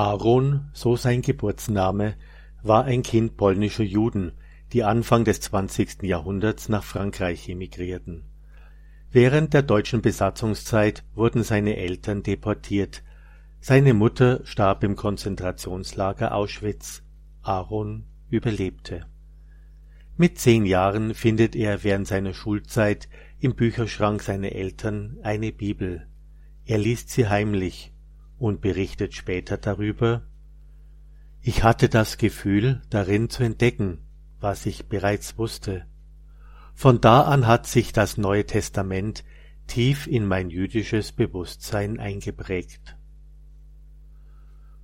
Aaron, so sein Geburtsname, war ein Kind polnischer Juden, die Anfang des 20. Jahrhunderts nach Frankreich emigrierten. Während der deutschen Besatzungszeit wurden seine Eltern deportiert. Seine Mutter starb im Konzentrationslager Auschwitz. Aaron überlebte. Mit zehn Jahren findet er während seiner Schulzeit im Bücherschrank seiner Eltern eine Bibel. Er liest sie heimlich und berichtet später darüber Ich hatte das Gefühl, darin zu entdecken, was ich bereits wusste. Von da an hat sich das Neue Testament tief in mein jüdisches Bewusstsein eingeprägt.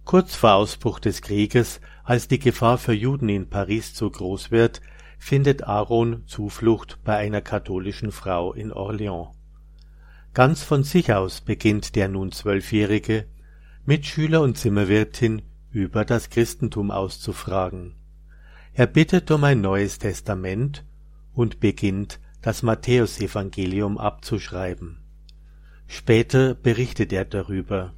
Kurz vor Ausbruch des Krieges, als die Gefahr für Juden in Paris zu groß wird, findet Aaron Zuflucht bei einer katholischen Frau in Orléans. Ganz von sich aus beginnt der nun Zwölfjährige, Mitschüler und Zimmerwirtin über das Christentum auszufragen. Er bittet um ein neues Testament und beginnt das Matthäusevangelium abzuschreiben. Später berichtet er darüber.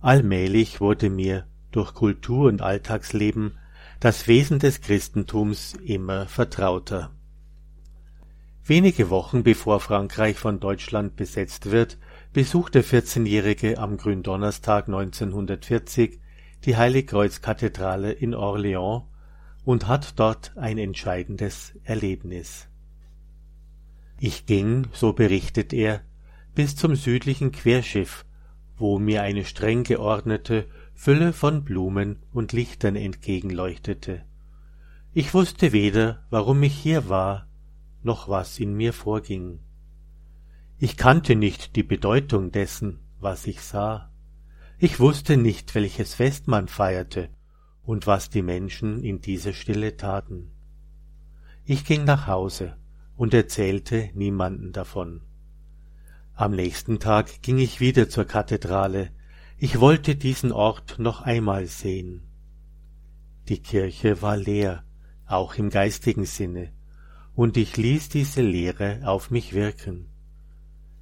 Allmählich wurde mir durch Kultur und Alltagsleben das Wesen des Christentums immer vertrauter. Wenige Wochen bevor Frankreich von Deutschland besetzt wird, besucht der 14-Jährige am Gründonnerstag 1940 die Heiligkreuzkathedrale in Orléans und hat dort ein entscheidendes Erlebnis. Ich ging, so berichtet er, bis zum südlichen Querschiff, wo mir eine streng geordnete Fülle von Blumen und Lichtern entgegenleuchtete. Ich wusste weder, warum ich hier war, noch was in mir vorging. Ich kannte nicht die Bedeutung dessen, was ich sah. Ich wusste nicht, welches Fest man feierte und was die Menschen in dieser Stille taten. Ich ging nach Hause und erzählte niemanden davon. Am nächsten Tag ging ich wieder zur Kathedrale, ich wollte diesen Ort noch einmal sehen. Die Kirche war leer, auch im geistigen Sinne, und ich ließ diese Leere auf mich wirken.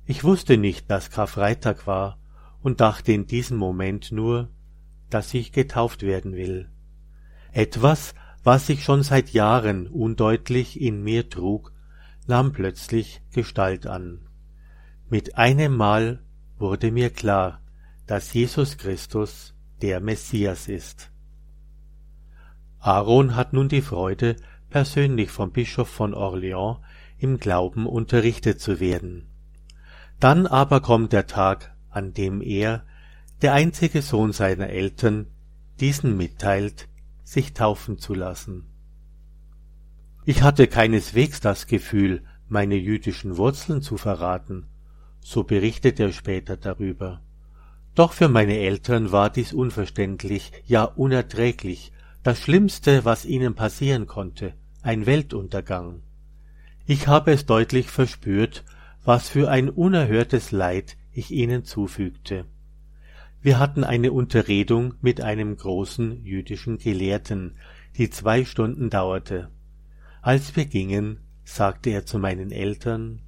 Ich wusste nicht, dass Karfreitag war und dachte in diesem Moment nur, dass ich getauft werden will. Etwas, was ich schon seit Jahren undeutlich in mir trug, nahm plötzlich Gestalt an. Mit einem Mal wurde mir klar, dass Jesus Christus der Messias ist. Aaron hat nun die Freude, persönlich vom Bischof von Orléans im Glauben unterrichtet zu werden. Dann aber kommt der Tag, an dem er, der einzige Sohn seiner Eltern, diesen mitteilt, sich taufen zu lassen. Ich hatte keineswegs das Gefühl, meine jüdischen Wurzeln zu verraten, so berichtet er später darüber. Doch für meine Eltern war dies unverständlich, ja unerträglich, das Schlimmste, was ihnen passieren konnte, ein Weltuntergang. Ich habe es deutlich verspürt, was für ein unerhörtes Leid ich ihnen zufügte. Wir hatten eine Unterredung mit einem großen jüdischen Gelehrten, die zwei Stunden dauerte. Als wir gingen, sagte er zu meinen Eltern,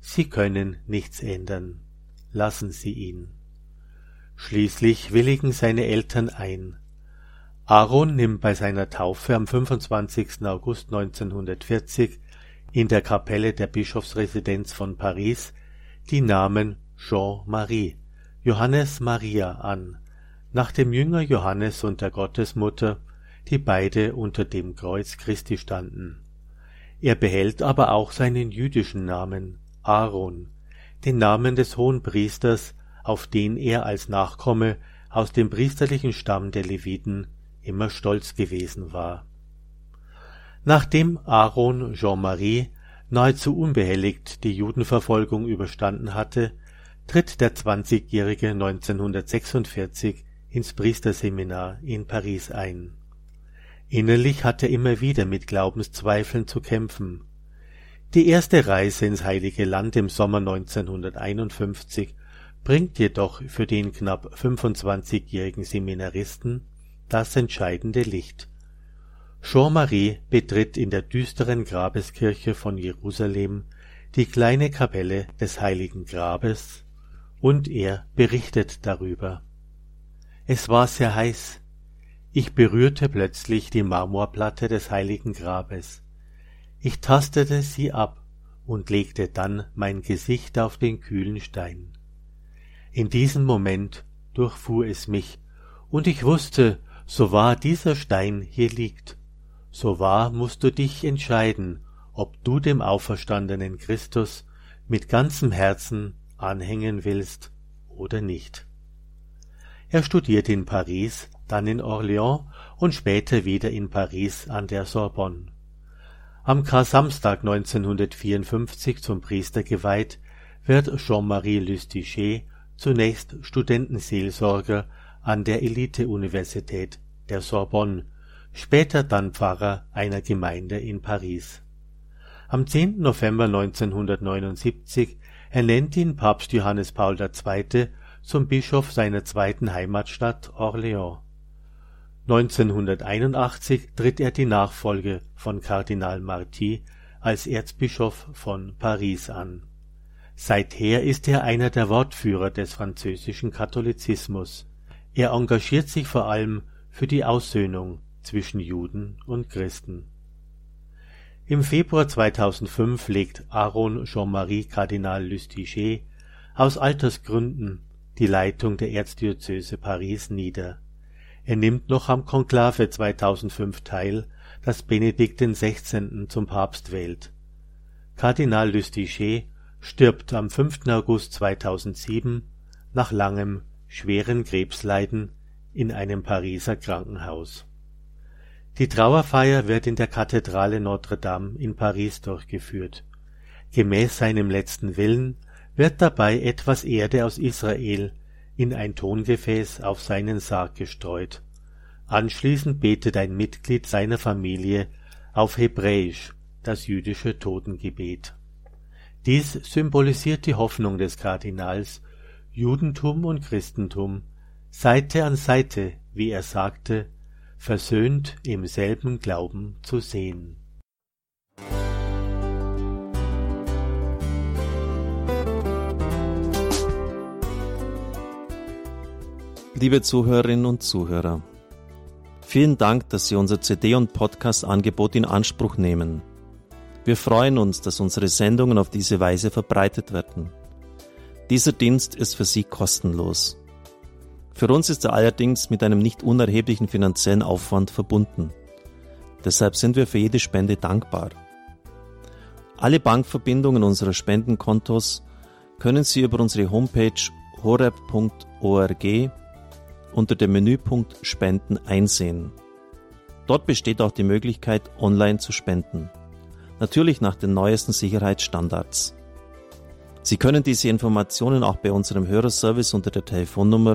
Sie können nichts ändern, lassen Sie ihn. Schließlich willigen seine Eltern ein. Aaron nimmt bei seiner Taufe am 25. August 1940 in der Kapelle der Bischofsresidenz von Paris die Namen Jean-Marie, Johannes Maria an, nach dem Jünger Johannes und der Gottesmutter, die beide unter dem Kreuz Christi standen. Er behält aber auch seinen jüdischen Namen Aaron, den Namen des Hohenpriesters, auf den er als Nachkomme aus dem priesterlichen Stamm der Leviten immer stolz gewesen war. Nachdem Aaron Jean-Marie nahezu unbehelligt die Judenverfolgung überstanden hatte, tritt der Zwanzigjährige 1946 ins Priesterseminar in Paris ein. Innerlich hat er immer wieder mit Glaubenszweifeln zu kämpfen. Die erste Reise ins Heilige Land im Sommer 1951 bringt jedoch für den knapp 25-jährigen Seminaristen das entscheidende Licht. Jean-Marie betritt in der düsteren Grabeskirche von Jerusalem die kleine Kapelle des Heiligen Grabes und er berichtet darüber. Es war sehr heiß. Ich berührte plötzlich die Marmorplatte des heiligen Grabes. Ich tastete sie ab und legte dann mein Gesicht auf den kühlen Stein. In diesem Moment durchfuhr es mich, und ich wusste, so wahr dieser Stein hier liegt, so wahr musst du dich entscheiden, ob du dem auferstandenen Christus mit ganzem Herzen anhängen willst oder nicht. Er studierte in Paris, dann in Orléans und später wieder in Paris an der Sorbonne. Am Kar-Samstag 1954 zum Priester geweiht, wird Jean-Marie Lustiger zunächst Studentenseelsorger an der Elite-Universität der Sorbonne, später dann Pfarrer einer Gemeinde in Paris. Am 10. November 1979 ernennt ihn Papst Johannes Paul II. zum Bischof seiner zweiten Heimatstadt Orléans. 1981 tritt er die Nachfolge von Kardinal Marty als Erzbischof von Paris an. Seither ist er einer der Wortführer des französischen Katholizismus. Er engagiert sich vor allem für die Aussöhnung zwischen Juden und Christen. Im Februar 2005 legt Aaron Jean-Marie Kardinal Lustiger aus Altersgründen die Leitung der Erzdiözese Paris nieder. Er nimmt noch am Konklave 2005 teil, das Benedikt XVI. zum Papst wählt. Kardinal Lustiger stirbt am 5. August 2007 nach langem, schweren Krebsleiden in einem Pariser Krankenhaus. Die Trauerfeier wird in der Kathedrale Notre-Dame in Paris durchgeführt. Gemäß seinem letzten Willen wird dabei etwas Erde aus Israel in ein Tongefäß auf seinen Sarg gestreut. Anschließend betet ein Mitglied seiner Familie auf Hebräisch das jüdische Totengebet. Dies symbolisiert die Hoffnung des Kardinals, Judentum und Christentum Seite an Seite, wie er sagte, versöhnt im selben Glauben zu sehen. Liebe Zuhörerinnen und Zuhörer, vielen Dank, dass Sie unser CD- und Podcast-Angebot in Anspruch nehmen. Wir freuen uns, dass unsere Sendungen auf diese Weise verbreitet werden. Dieser Dienst ist für Sie kostenlos. Für uns ist er allerdings mit einem nicht unerheblichen finanziellen Aufwand verbunden. Deshalb sind wir für jede Spende dankbar. Alle Bankverbindungen unserer Spendenkontos können Sie über unsere Homepage horeb.org unter dem Menüpunkt Spenden einsehen. Dort besteht auch die Möglichkeit, online zu spenden. Natürlich nach den neuesten Sicherheitsstandards. Sie können diese Informationen auch bei unserem Hörerservice unter der Telefonnummer